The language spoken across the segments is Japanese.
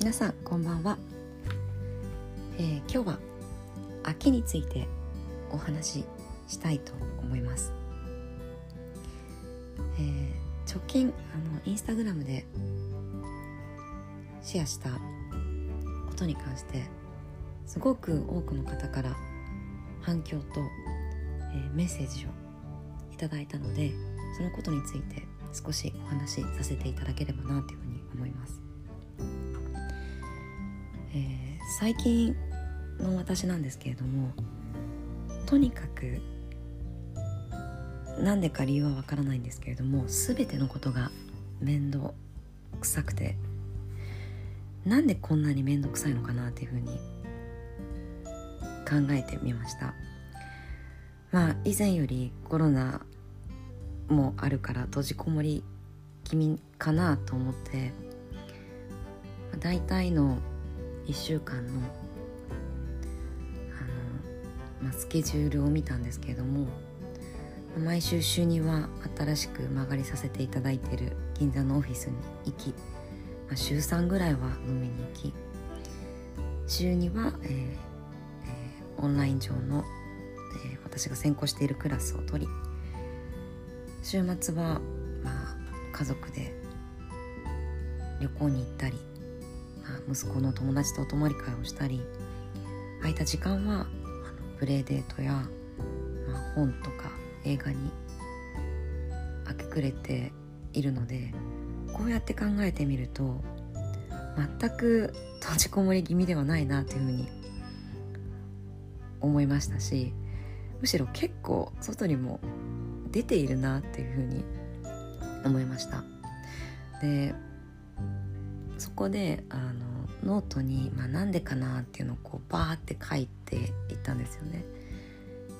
皆さんこんばんは、えー、今日は秋についてお話ししたいと思います、えー、直近あのインスタグラムでシェアしたことに関してすごく多くの方から反響と、えー、メッセージをいただいたのでそのことについて少しお話しさせていただければなというふうに思います。えー、最近の私なんですけれどもとにかくなんでか理由はわからないんですけれども全てのことが面倒くさくてなんでこんなに面倒くさいのかなっていうふうに考えてみました。まあ以前よりコロナもあるから閉じこもり気味かなと思って大体の1週間のあの、ま、スケジュールを見たんですけれども毎週週には新しく曲がりさせていただいている銀座のオフィスに行き、ま、週3ぐらいは飲みに行き週には、えーえー、オンライン上の、えー、私が専攻しているクラスを取り週末は、まあ、家族で旅行に行ったり息子の友達とお泊まり会をしたり空いた時間はあのプレイデートや、まあ、本とか映画に明け暮れているのでこうやって考えてみると全く閉じこもり気味ではないなというふうに思いましたしむしろ結構外にも出ているなっていうふうに思いました。でそこであのノートに、まあ、なんでかなっていうのをこうバーって書いていったんですよね。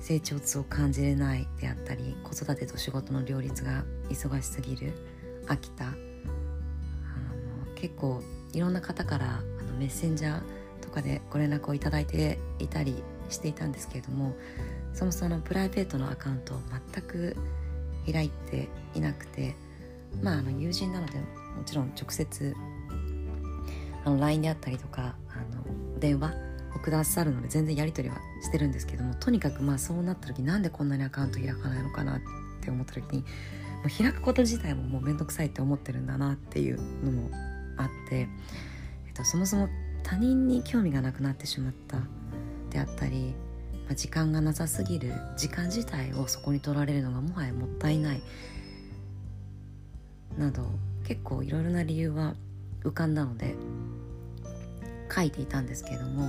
成長痛を感じれないであったり子育てと仕事の両立が忙しすぎる飽きた。あの結構いろんな方からあのメッセンジャーとかでご連絡をいただいていたりしていたんですけれどもそもそもプライベートのアカウントを全く開いていなくてまああの友人なのでもちろん直接あの LINE であったりとかあの電話をくださるので全然やり取りはしてるんですけどもとにかくまあそうなった時なんでこんなにアカウント開かないのかなって思った時にもう開くこと自体ももう面倒くさいって思ってるんだなっていうのもあって、えっと、そもそも他人に興味がなくなってしまったであったり、まあ、時間がなさすぎる時間自体をそこに取られるのがもはやもったいないなど結構いろいろな理由は浮かんだので書いていたんですけれども、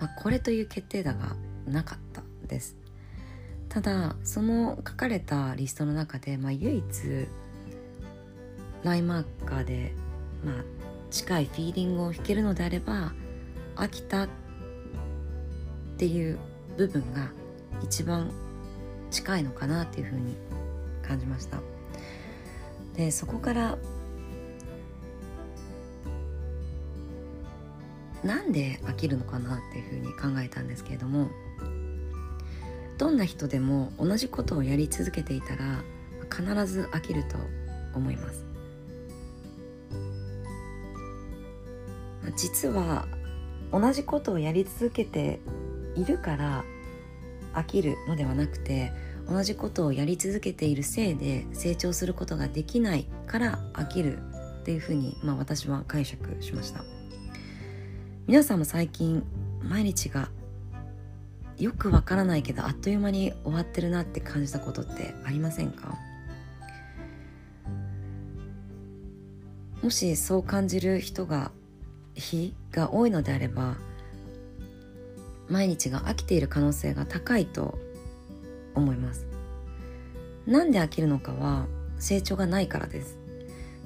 まあ、これという決定打がなかったです。ただその書かれたリストの中で、まあ、唯一ラインマーカーで、まあ、近いフィーリングを弾けるのであれば飽きたっていう部分が一番近いのかなっていうふうに感じました。でそこからなんで飽きるのかなっていうふうに考えたんですけれどもどんな人でも同じことをやり続けていたら必ず飽きると思います実は同じことをやり続けているから飽きるのではなくて同じことをやり続けているせいで成長することができないから飽きるっていうふうに、まあ、私は解釈しました。皆さんも最近毎日がよくわからないけどあっという間に終わってるなって感じたことってありませんか？もしそう感じる人が日が多いのであれば毎日が飽きている可能性が高いと思います。なんで飽きるのかは成長がないからです。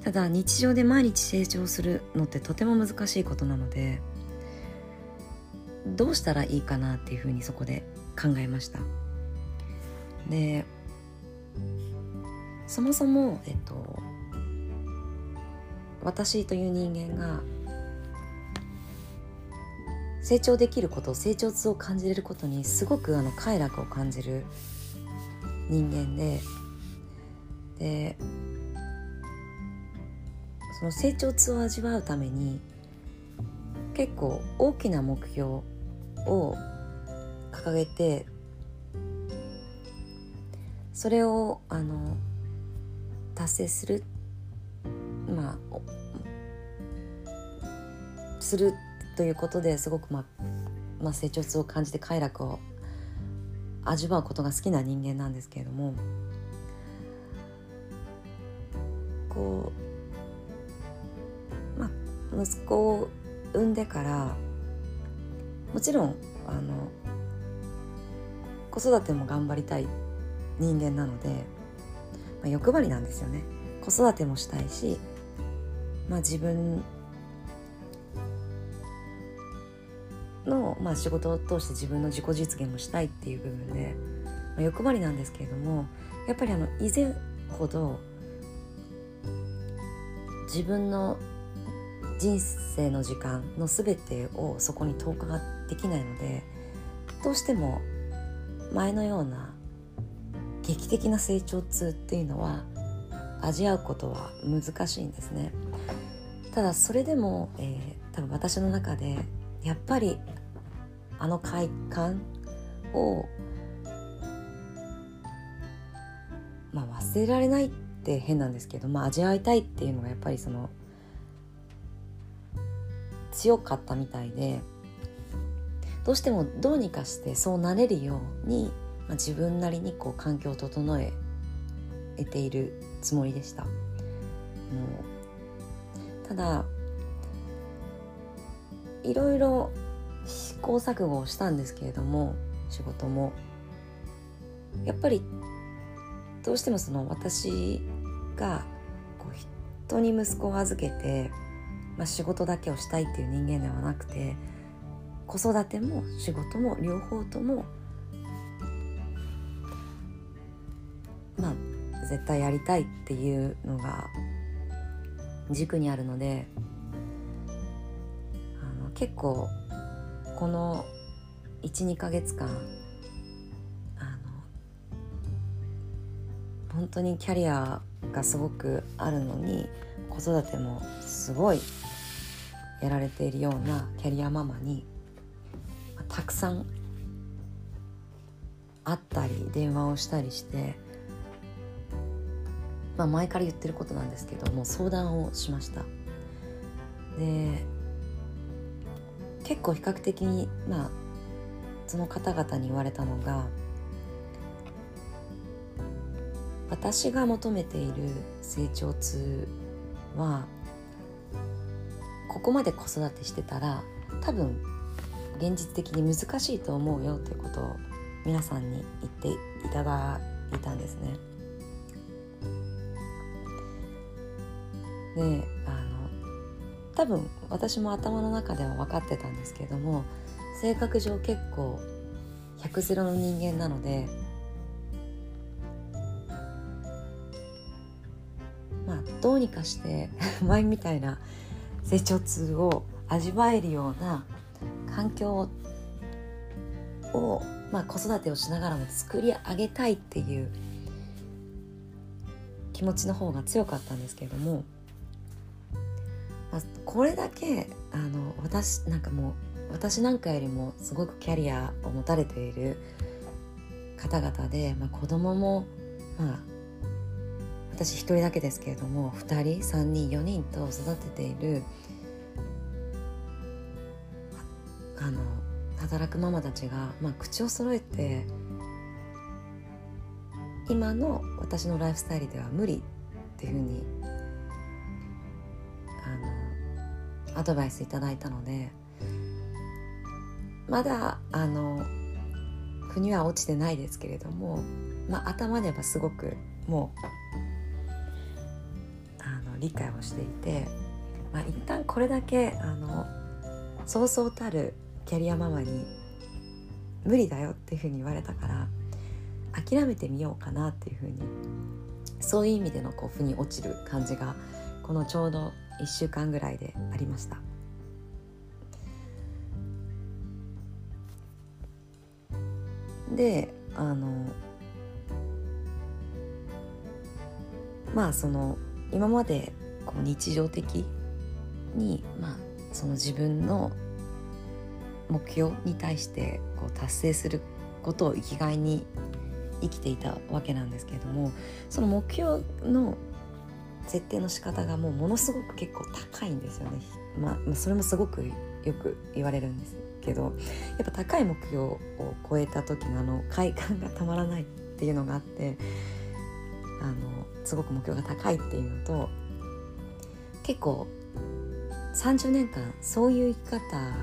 ただ日常で毎日成長するのってとても難しいことなのでどうしたらいいかなっていうふうにそこで考えました。でそもそもえっと私という人間が成長できること成長痛を感じれることにすごくあの快楽を感じる人間ででその成長痛を味わうために結構大きな目標を掲げてそれをあの達成するまあするということですごく、まあ、まあ成長痛を感じて快楽を味わうことが好きな人間なんですけれどもこうまあ息子を産んでからもちろんあの子育ても頑張りたい人間なので、まあ、欲張りなんですよね。子育てもしたいし、まあ、自分の、まあ、仕事を通して自分の自己実現もしたいっていう部分で、まあ、欲張りなんですけれどもやっぱりあの以前ほど自分の人生の時間の全てをそこに投下ができないのでどうしても前のような劇的な成長痛っていうのは味わうことは難しいんですね。ただそれでも、えー、多分私の中でやっぱりあの快感をまあ忘れられないって変なんですけど、まあ、味わいたいっていうのがやっぱりその強かったみたいでどうしてもどうにかしてそうなれるように、まあ、自分なりにこう環境を整えているつもりでした。もうただいろいろ試行錯誤をしたんですけれども仕事もやっぱりどうしてもその私がこう人に息子を預けて、まあ、仕事だけをしたいっていう人間ではなくて子育ても仕事も両方ともまあ絶対やりたいっていうのが軸にあるのであの結構この12ヶ月間あの本当にキャリアがすごくあるのに子育てもすごいやられているようなキャリアママにたくさん会ったり電話をしたりして、まあ、前から言ってることなんですけども相談をしました。で結構比較的にまあその方々に言われたのが私が求めている成長痛はここまで子育てしてたら多分現実的に難しいと思うよということを皆さんに言っていただいたんですね。であの多分私も頭の中では分かってたんですけれども性格上結構100ゼロの人間なのでまあどうにかして 前みたいな成長痛を味わえるような環境を、まあ、子育てをしながらも作り上げたいっていう気持ちの方が強かったんですけれどもまあ、これだけあの私なんかもう私なんかよりもすごくキャリアを持たれている方々で、まあ、子供もまあ私一人だけですけれども2人3人4人と育てているあの働くママたちが、まあ、口を揃えて今の私のライフスタイルでは無理っていうふうにあのアドバイスいただいたのでまだあの腑には落ちてないですけれども、まあ、頭ではすごくもう理解をしていて、まあ、一旦これだけあのそうそうたるキャリアママに無理だよっていうふうに言われたから諦めてみようかなっていうふうにそういう意味でのこう腑に落ちる感じがこのちょうど1週間ぐらいでありました。であのまあその今までこう日常的に、まあ、その自分の目標に対してこう達成することを生きがいに生きていたわけなんですけれどもその目標の設定の仕方がもうものすごく結構高いんですよね。まあ、それもすごくよく言われるんですけどやっぱ高い目標を超えた時のあの快感がたまらないっていうのがあってあのすごく目標が高いっていうのと結構30年間そういう生き方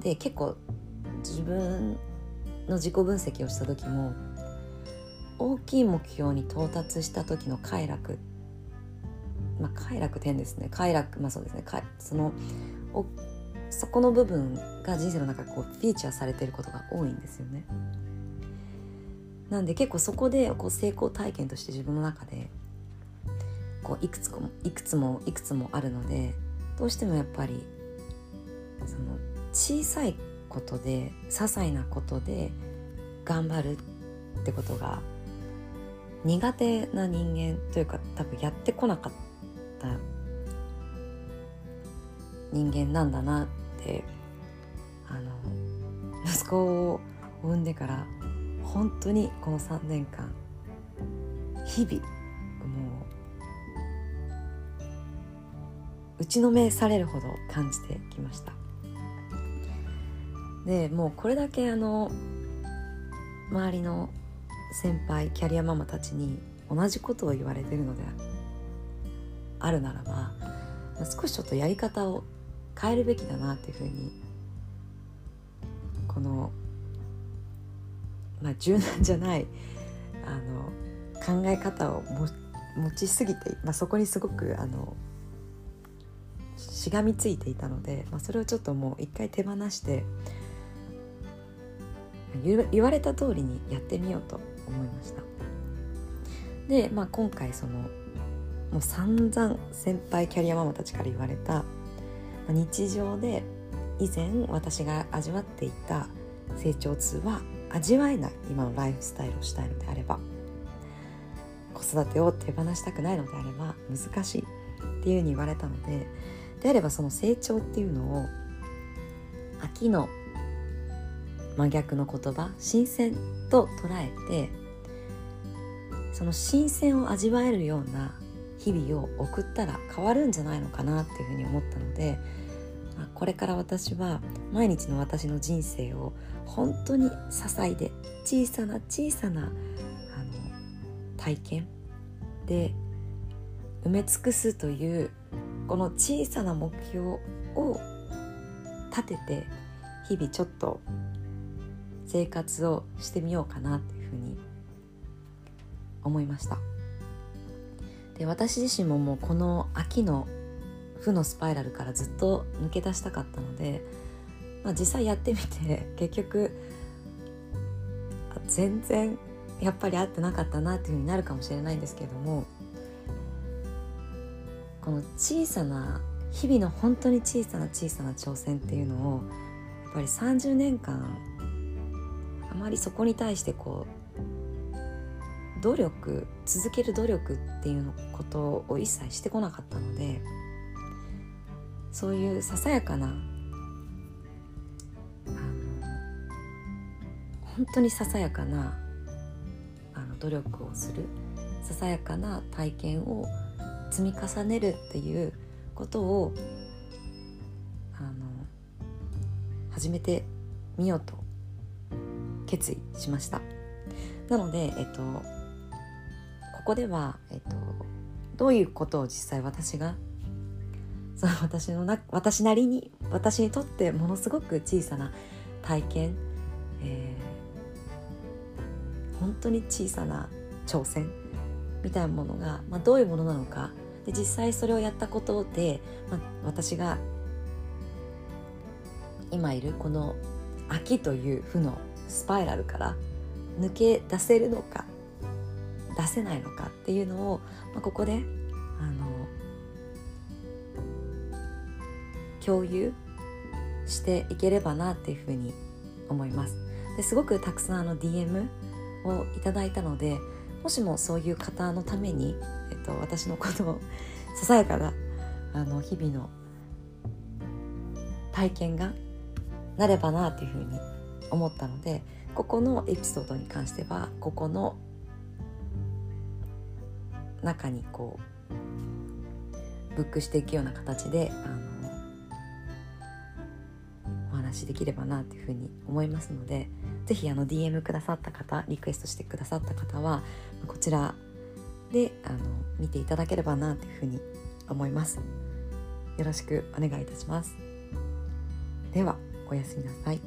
で結構自分の自己分析をした時も大きい目標に到達した時の快楽まあ快楽点ですね快楽まあそうですねそのおそこの部分が人生の中こうフィーチャーされてることが多いんですよね。なんで結構そこでこう成功体験として自分の中でこういくつもいくつもいくつもあるのでどうしてもやっぱりその小さいことで些細なことで頑張るってことが苦手な人間というか多分やってこなかった人間なんだなってあの息子を産んでから本当にこの3年間日々もう打ちのめされるほど感じてきました。でもうこれだけあの周りの先輩キャリアママたちに同じことを言われてるのであるならば少しちょっとやり方を変えるべきだなっていうふうにこの、まあ、柔軟じゃないあの考え方を持ちすぎて、まあ、そこにすごくあのしがみついていたので、まあ、それをちょっともう一回手放して言われた通りにやってみようと思いました。で、まあ、今回そのもう散々先輩キャリアママたちから言われた日常で以前私が味わっていた成長痛は味わえない今のライフスタイルをしたいのであれば子育てを手放したくないのであれば難しいっていうふうに言われたのでであればその成長っていうのを秋の真逆の言葉新鮮と捉えてその新鮮を味わえるような日々を送ったら変わるんじゃないのかなっていうふうに思ったのでこれから私は毎日の私の人生を本当に支えで小さな小さなあの体験で埋め尽くすというこの小さな目標を立てて日々ちょっと生活をしてみようかなっていうふうに思いました。で私自身ももうこの秋の負のスパイラルからずっと抜け出したかったので、まあ、実際やってみて 結局全然やっぱり合ってなかったなっていうふうになるかもしれないんですけれどもこの小さな日々の本当に小さな小さな挑戦っていうのをやっぱり30年間あまりそこに対してこう努力続ける努力っていうことを一切してこなかったのでそういうささやかな本当にささやかなあの努力をするささやかな体験を積み重ねるっていうことをあの始めてみようと決意しました。なので、えっと、ここでは、えっと、どういうことを実際私がその私のな私なりに私にとってものすごく小さな体験、えー、本当に小さな挑戦みたいなものが、まあ、どういうものなのか。で実際それをやったことで、まあ、私が今いるこの秋という負のスパイラルから抜け出せるのか出せないのかっていうのを、まあ、ここであの共有していければなっていうふうに思います。ですごくたくさんあの DM をいただいたのでもしもそういう方のために、えっと、私のことをささやかなあの日々の体験がなればなというふうに思ったのでここのエピソードに関してはここの中にこうブックしていくような形であの話しできればなというふうに思いますので是非あの DM くださった方リクエストしてくださった方はこちらであの見ていただければなというふうに思います。よろしくお願いいたします。ではおやすみなさい。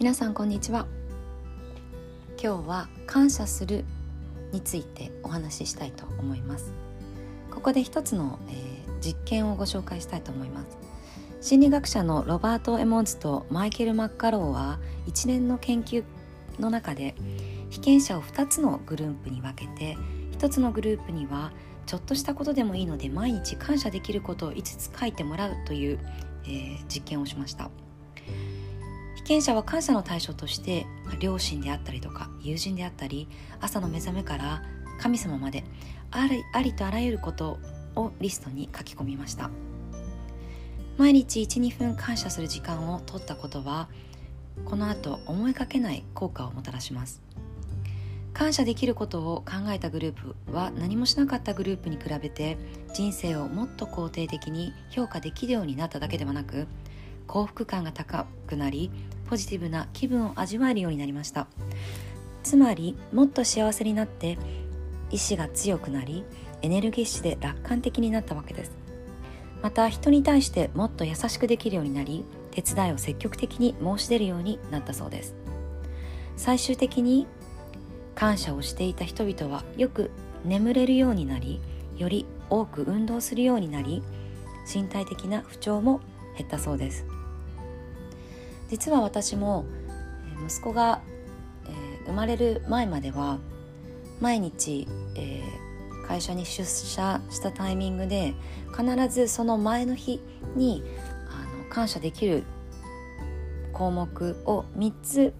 皆さんこんにちは。今日は感謝するについてお話ししたいと思います。ここで一つの、えー、実験をご紹介したいと思います。心理学者のロバート・エモンズとマイケル・マッカローは一連の研究の中で被験者を2つのグループに分けて1つのグループにはちょっとしたことでもいいので毎日感謝できることを5つ書いてもらうという、えー、実験をしました。験者は感謝の対象として両親であったりとか友人であったり朝の目覚めから神様までありありとあらゆることをリストに書き込みました。毎日12分感謝する時間を取ったことはこの後思いがけない効果をもたらします。感謝できることを考えたグループは何もしなかったグループに比べて人生をもっと肯定的に評価できるようになっただけではなく幸福感が高くなりポジティブな気分を味わえるようになりました。つまりもっと幸せになって意志が強くなりエネルギッシュで楽観的になったわけです。また人に対してもっと優しくできるようになり手伝いを積極的に申し出るようになったそうです。最終的に感謝をしていた人々はよく眠れるようになりより多く運動するようになり身体的な不調も減ったそうです。実は私も息子が、生まれる前までは毎日、えー、会社に出社したタイミングで必ずその前の日にあの感謝できる項目を3つ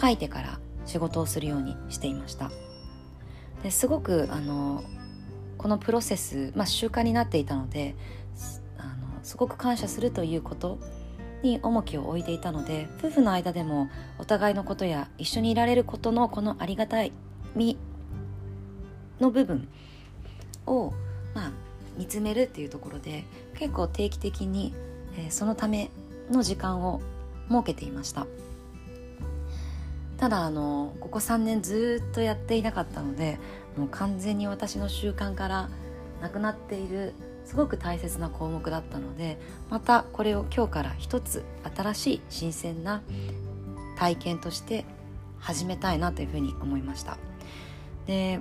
書いてから仕事をするようにしていました。ですごくあのこのプロセス、まあ、習慣になっていたのであのすごく感謝するということに重きを置いていたので夫婦の間でもお互いのことや一緒にいられることのこのありがたいみの部分を、まあ、見つめるっていうところで結構定期的に、えー、そのための時間を設けていました。ただあのここ3年ずっとやっていなかったのでもう完全に私の習慣からなくなっているすごく大切な項目だったのでまたこれを今日から一つ新しい新鮮な体験として始めたいなというふうに思いましたで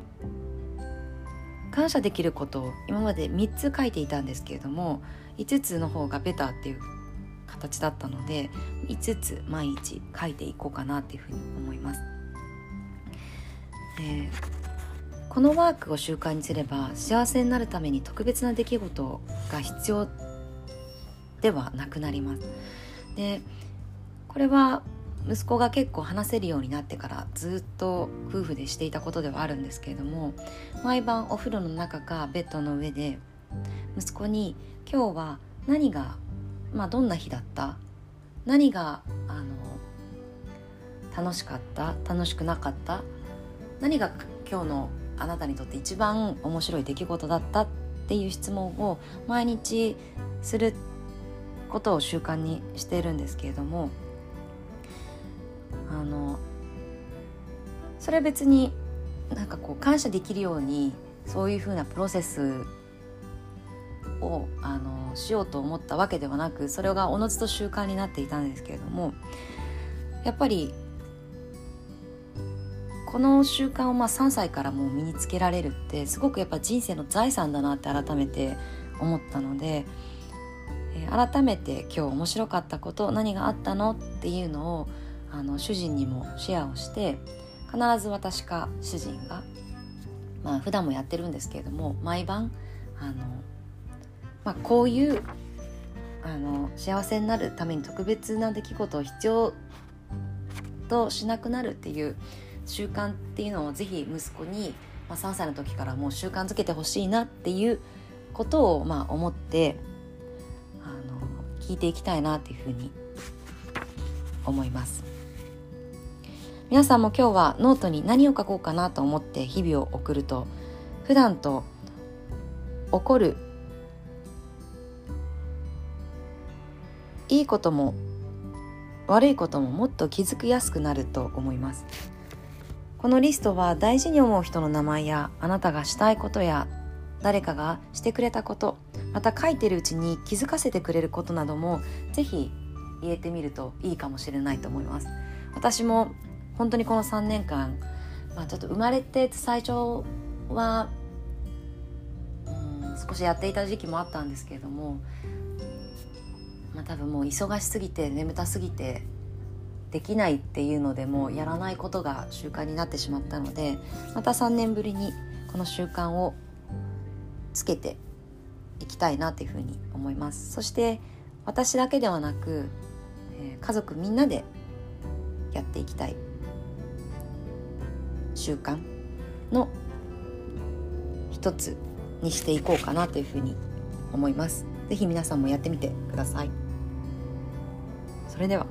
感謝できることを今まで3つ書いていたんですけれども5つの方がベターっていう形だったので5つ毎日書いていこうかなっていうふうに思います。でこのワークを習慣にすれば幸せになるために特別な出来事が必要ではなくなります。でこれは息子が結構話せるようになってからずっと夫婦でしていたことではあるんですけれども毎晩お風呂の中かベッドの上で息子に「今日は何がまあ、どんな日だった？何があの楽しかった？楽しくなかった？何が今日のあなたにとって一番面白い出来事だったっていう質問を毎日することを習慣にしているんですけれどもあのそれは別になんかこう感謝できるようにそういうふうなプロセスをあのしようと思ったわけではなくそれがおのずと習慣になっていたんですけれどもやっぱりこの習慣をまあ3歳からもう身につけられるってすごくやっぱ人生の財産だなって改めて思ったので、えー、改めて今日面白かったこと何があったのっていうのをあの主人にもシェアをして必ず私か主人がまあ普段もやってるんですけれども毎晩あのまあ、こういうあの幸せになるために特別な出来事を必要としなくなるっていう習慣っていうのをぜひ息子に、まあ、3歳の時からもう習慣づけてほしいなっていうことをまあ思ってあの聞いていきたいなっていうふうに思います。皆さんも今日はノートに何を書こうかなと思って日々を送ると普段と起こるいいことも悪いことももっと気づきやすくなると思います。このリストは大事に思う人の名前やあなたがしたいことや誰かがしてくれたことまた書いてるうちに気づかせてくれることなどもぜひ入れてみるといいかもしれないと思います。私も本当にこの3年間、まあ、ちょっと生まれて最初はうん少しやっていた時期もあったんですけれどもまあ、多分もう忙しすぎて眠たすぎてできないっていうのでもうやらないことが習慣になってしまったのでまた3年ぶりにこの習慣をつけていきたいなというふうに思いますそして私だけではなく、えー、家族みんなでやっていきたい習慣の一つにしていこうかなというふうに思います。ぜひ皆さんもやってみてください。それでは